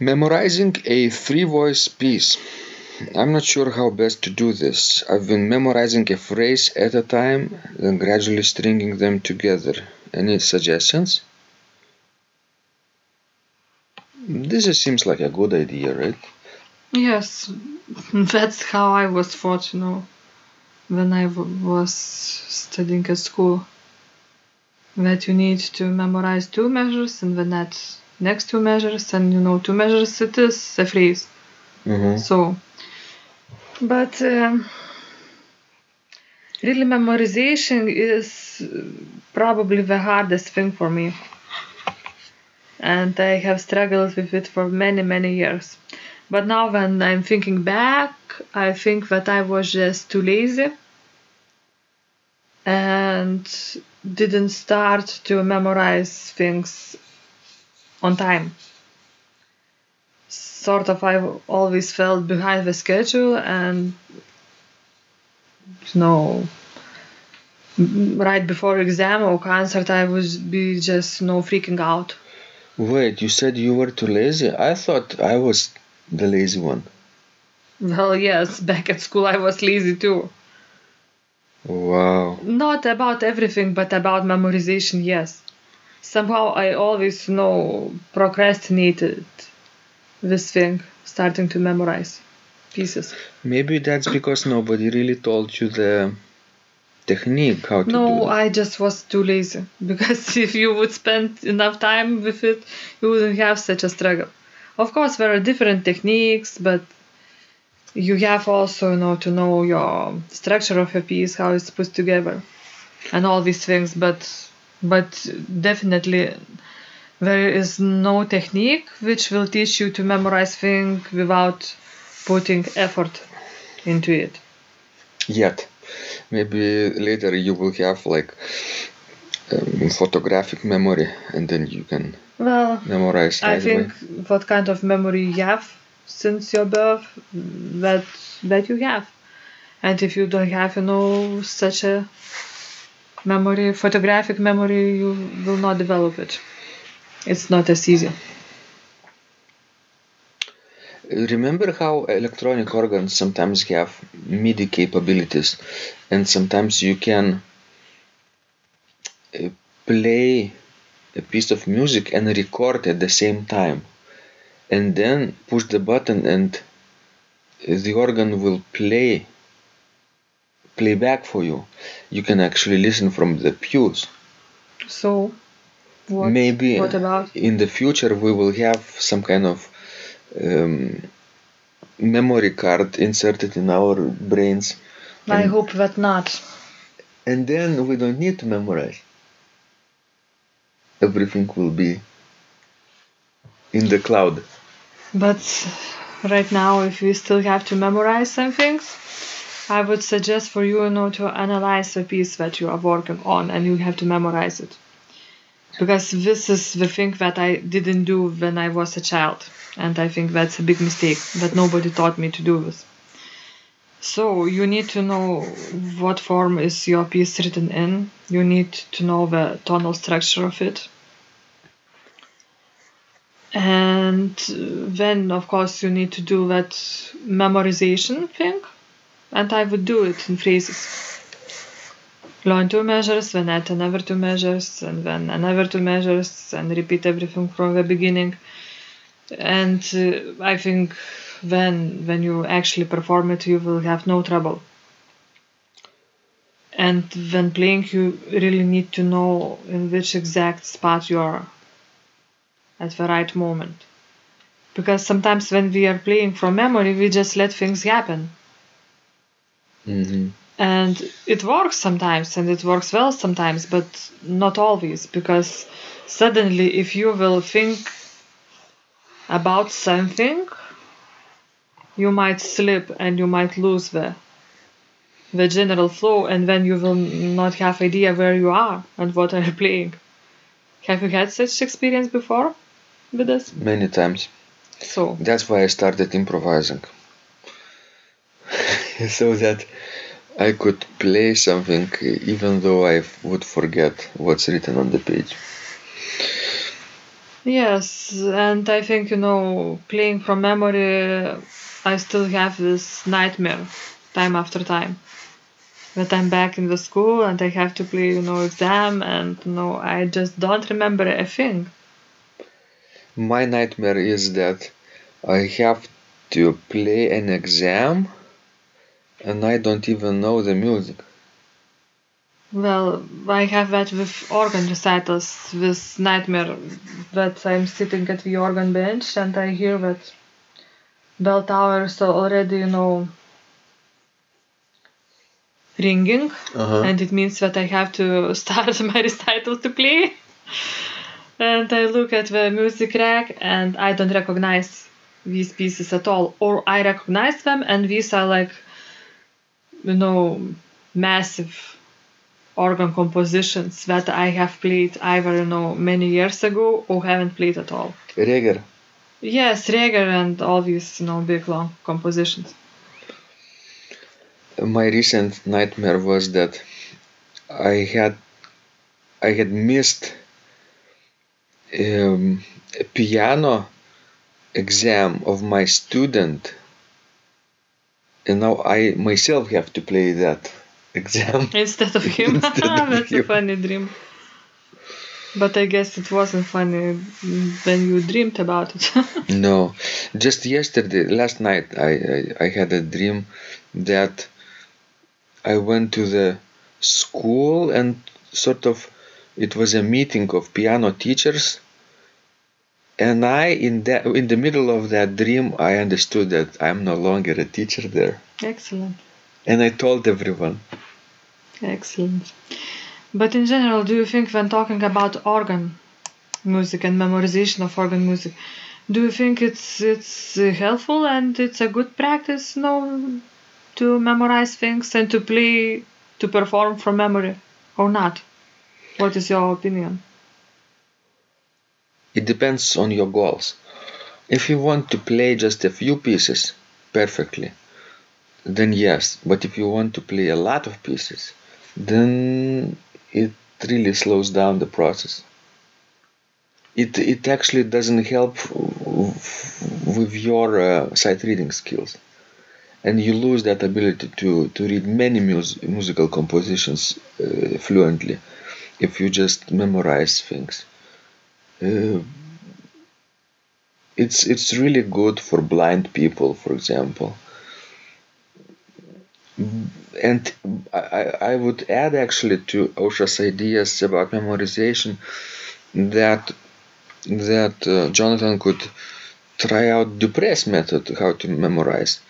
Memorizing a three voice piece. I'm not sure how best to do this. I've been memorizing a phrase at a time, then gradually stringing them together. Any suggestions? This seems like a good idea, right? yes, that's how I was taught, you know, when I was studying at school. That you need to memorize two measures and then add next two measures, and you know, two measures it is a phrase. Mm-hmm. So, but um, really, memorization is probably the hardest thing for me, and I have struggled with it for many, many years. But now, when I'm thinking back, I think that I was just too lazy and didn't start to memorize things on time sort of I always felt behind the schedule and you know right before exam or concert I would be just you know freaking out. Wait, you said you were too lazy? I thought I was the lazy one. Well yes, back at school I was lazy too. Wow. Not about everything but about memorization, yes. Somehow I always know procrastinated this thing, starting to memorize pieces. Maybe that's because nobody really told you the technique how to do No. I just was too lazy because if you would spend enough time with it, you wouldn't have such a struggle. Of course, there are different techniques, but you have also you know to know your structure of a piece, how it's put together, and all these things. But but definitely there is no technique which will teach you to memorize things without putting effort into it. Yet. Maybe later you will have like um, photographic memory and then you can Well, memorize I think away. what kind of memory you have since your birth, that that you have, and if you don't have, you know, such a memory, photographic memory, you will not develop it. It's not as easy. Remember how electronic organs sometimes have MIDI capabilities and sometimes you can uh, play a piece of music and record at the same time and then push the button and the organ will play play back for you you can actually listen from the pews So, what? maybe What about? in the future we will have some kind of um, memory card inserted in our brains I and- hope that not. and then we don't need to memorize everything will be in the cloud But right now, if we still have to memorize some things, I would suggest for you, you know, to analyze the piece that you are working on, and you have to memorize it. because this is the thing that I didn't do when I was a child, and I think that's a big mistake that nobody taught me to do this. So you need to know what form is your piece written in. You need to know the tonal structure of it. And then, of course, you need to do that memorization thing. And I would do it in phrases. Learn two measures, then add another two measures, and then another two measures, and repeat everything from the beginning. And uh, I think then when you actually perform it, you will have no trouble. And when playing, you really need to know in which exact spot you are at the right moment. Because sometimes when we are playing from memory, we just let things happen. Hmm And it works sometimes and it works well sometimes, but not always. Because suddenly, if you will think about something, you might slip and you might lose the the general flow and then you will not have idea where you are and what are you playing. Have you had such experience before with this? Many times. So That's why I started improvising. so that I could play something even though I would forget what's written on the page. yes, and I think you know playing from memory I still have this nightmare time after time. That I'm back in the school and I have to play, you know, exam and you know I just don't remember a thing. My nightmare is that I have to play an exam and I don't even know the music. Well, I have that with organ recitals, this nightmare that I'm sitting at the organ bench and I hear that bell towers are already, you know, ringing, Uh-huh. and it means that I have to start my recital to play. And I look at the music rack and I don't recognize these pieces at all, or I recognize them and these are like, you know, massive organ compositions that I have played either you know many years ago or haven't played at all. Reger, Yes, Reger and all these you know big long compositions. my recent nightmare was that I had I had missed um, a piano exam of my student, and now I myself have to play that exam. Instead of him, Instead that's a funny dream. But I guess it wasn't funny when you dreamed about it. No, just yesterday, last night, I, I, I had a dream that I went to the school and sort of it was a meeting of piano teachers. And I, in that, in the middle of that dream, I understood that I'm no longer a teacher there, Excellent. and I told everyone. Excellent. But in general, do you think when talking about organ music and memorization of organ music, do you think it's it's helpful and it's a good practice, you know, to memorize things and to play to perform from memory or not? What is your opinion? It depends on your goals. If you want to play just a few pieces perfectly, then yes. But if you want to play a lot of pieces, then it really slows down the process. It, it actually doesn't help with your uh, sight reading skills. And you lose that ability to, to read many mus- musical compositions uh, fluently if you just memorize things. Uh, it's it's really good for blind people, for example. And I, I would add actually to Aušra's ideas about memorization that that uh, Jonathan could try out Dupre's method how to memorize.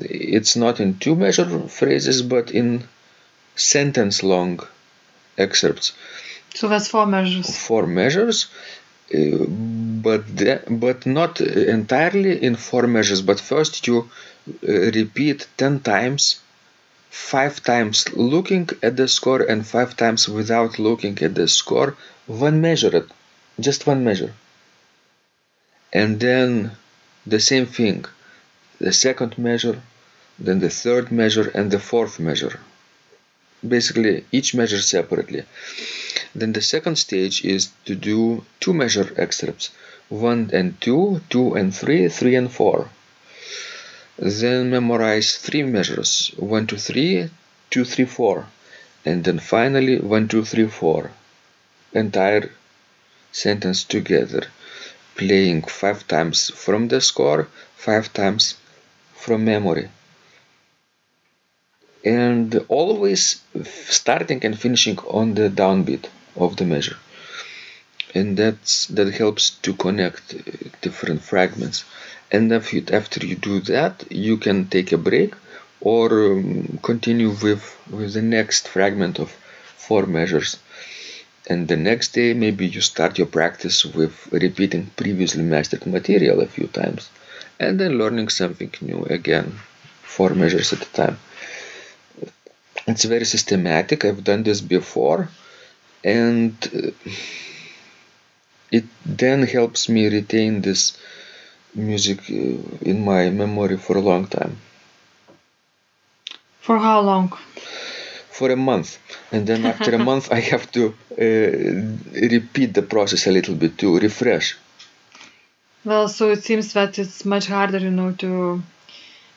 It's not in two measure phrases, but in sentence long excerpts So that's four measures. four measures, uh, but but not entirely in four measures. But first you uh, repeat ten times, five times looking at the score and five times without looking at the score one measure just one measure. And then the same thing, the second measure, then the third measure, and the fourth measure. Basically, each measure separately. Then the second stage is to do two measure excerpts 1 and 2, 2 and 3, 3 and 4. Then memorize three measures 1, 2, 3, 2, 3, 4. And then finally 1, 2, 3, 4. Entire sentence together, playing five times from the score, five times from memory. And always starting and finishing on the downbeat of the measure. And that's that helps to connect uh, different fragments. And if you, after you do that you can take a break or um, continue with with the next fragment of four measures. And the next day maybe you start your practice with repeating previously mastered material a few times and then learning something new again four measures at a time. It's very systematic. I've done this before and uh, it then helps me retain this music uh, in my memory for a long time. For how long? For a month, and then after a month, I have to uh, repeat the process a little bit to refresh. Well, so it seems that it's much harder, you know, to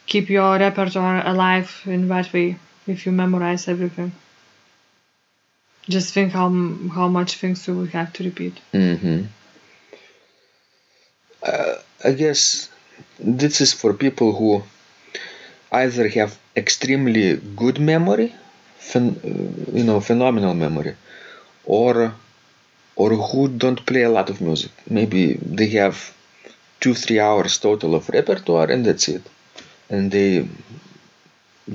keep your repertoire alive in that way if you memorize everything. Just think how how much things you will have to repeat. Mm-hmm. Uh, I guess this is for people who either have extremely good memory, phen- uh, you know, phenomenal memory, or or who don't play a lot of music. Maybe they have two three hours total of repertoire and that's it, and they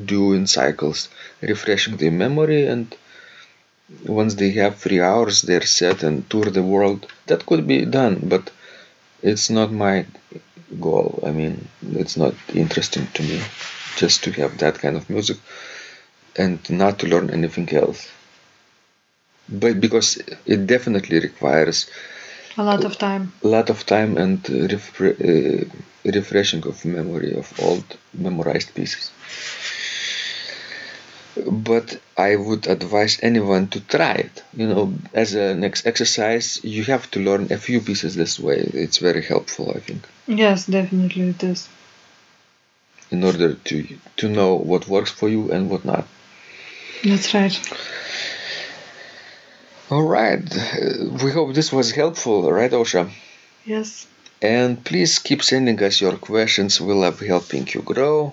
do in cycles, refreshing their memory and once they have three hours they're set and tour the world. That could be done but it's not my goal. I mean it's not interesting to me just to have that kind of music and not to learn anything else. But because it definitely requires A lot of time. a lot of time and refre- uh, refreshing of memory of old memorized pieces but I would advise anyone to try it. You know, as an ex- exercise, you have to learn a few pieces this way. It's very helpful, I think, Yes, definitely it is. in order to to know what works for you and what not. That's right. All right, we hope this was helpful, right, Aušra? Yes. And please keep sending us your questions. We love helping you grow.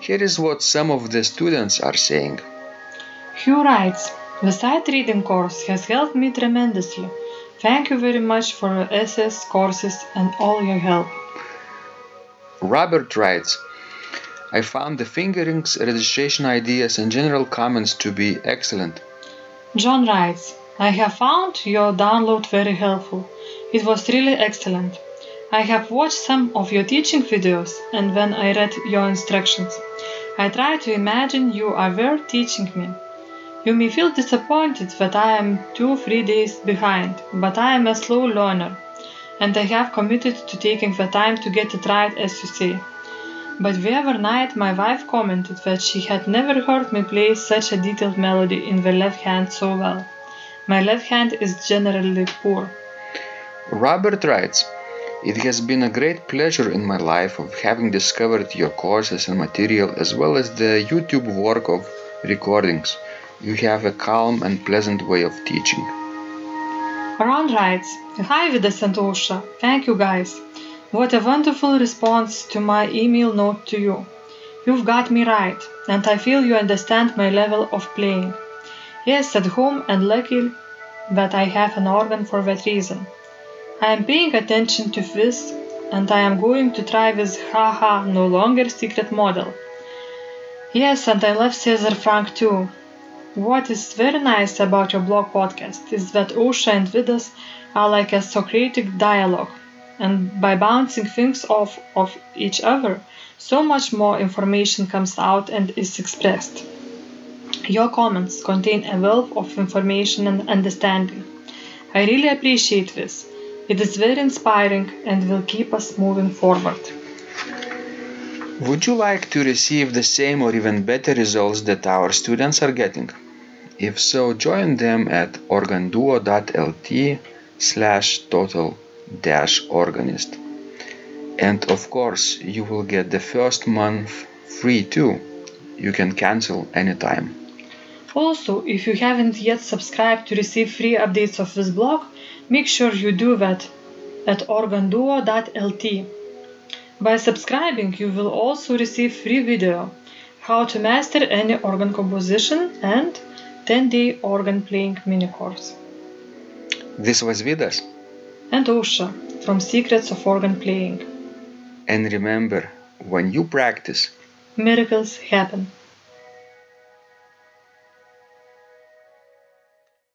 Here is what some of the students are saying. Hugh writes, The sight reading course has helped me tremendously. Thank you very much for your SS courses and all your help. Robert writes, I found the fingerings, registration ideas, and general comments to be excellent. John writes, I have found your download very helpful. It was really excellent. I have watched some of your teaching videos and when I read your instructions, I try to imagine you are there teaching me. You may feel disappointed that I am two three days behind, but I am a slow learner and I have committed to taking the time to get it right as you say. But the other night my wife commented that she had never heard me play such a detailed melody in the left hand so well. My left hand is generally poor. Robert writes, It has been a great pleasure in my life of having discovered your courses and material as well as the YouTube work of recordings. You have a calm and pleasant way of teaching. Ron writes, Hi Vidas thank you guys. What a wonderful response to my email note to you. You've got me right, and I feel you understand my level of playing. Yes, at home and lucky that I have an organ for that reason. I am paying attention to this and I am going to try this haha no longer secret model. Yes, and I love César Franck too. What is very nice about your blog podcast is that Ausra and Vidas are like a Socratic dialogue, and by bouncing things off of each other, so much more information comes out and is expressed. Your comments contain a wealth of information and understanding. I really appreciate this. It is very inspiring and will keep us moving forward. Would you like to receive the same or even better results that our students are getting? If so, join them at organduo.lt slash total dash organist. And of course, you will get the first month free too. You can cancel anytime. Also, if you haven't yet subscribed to receive free updates of this blog, make sure you do that at organduo.lt. By subscribing, you will also receive free video, how to master any organ composition and 10-day organ playing mini course. This was Vidas. And Aušra from Secrets of Organ Playing. And remember, when you practice, Miracles happen.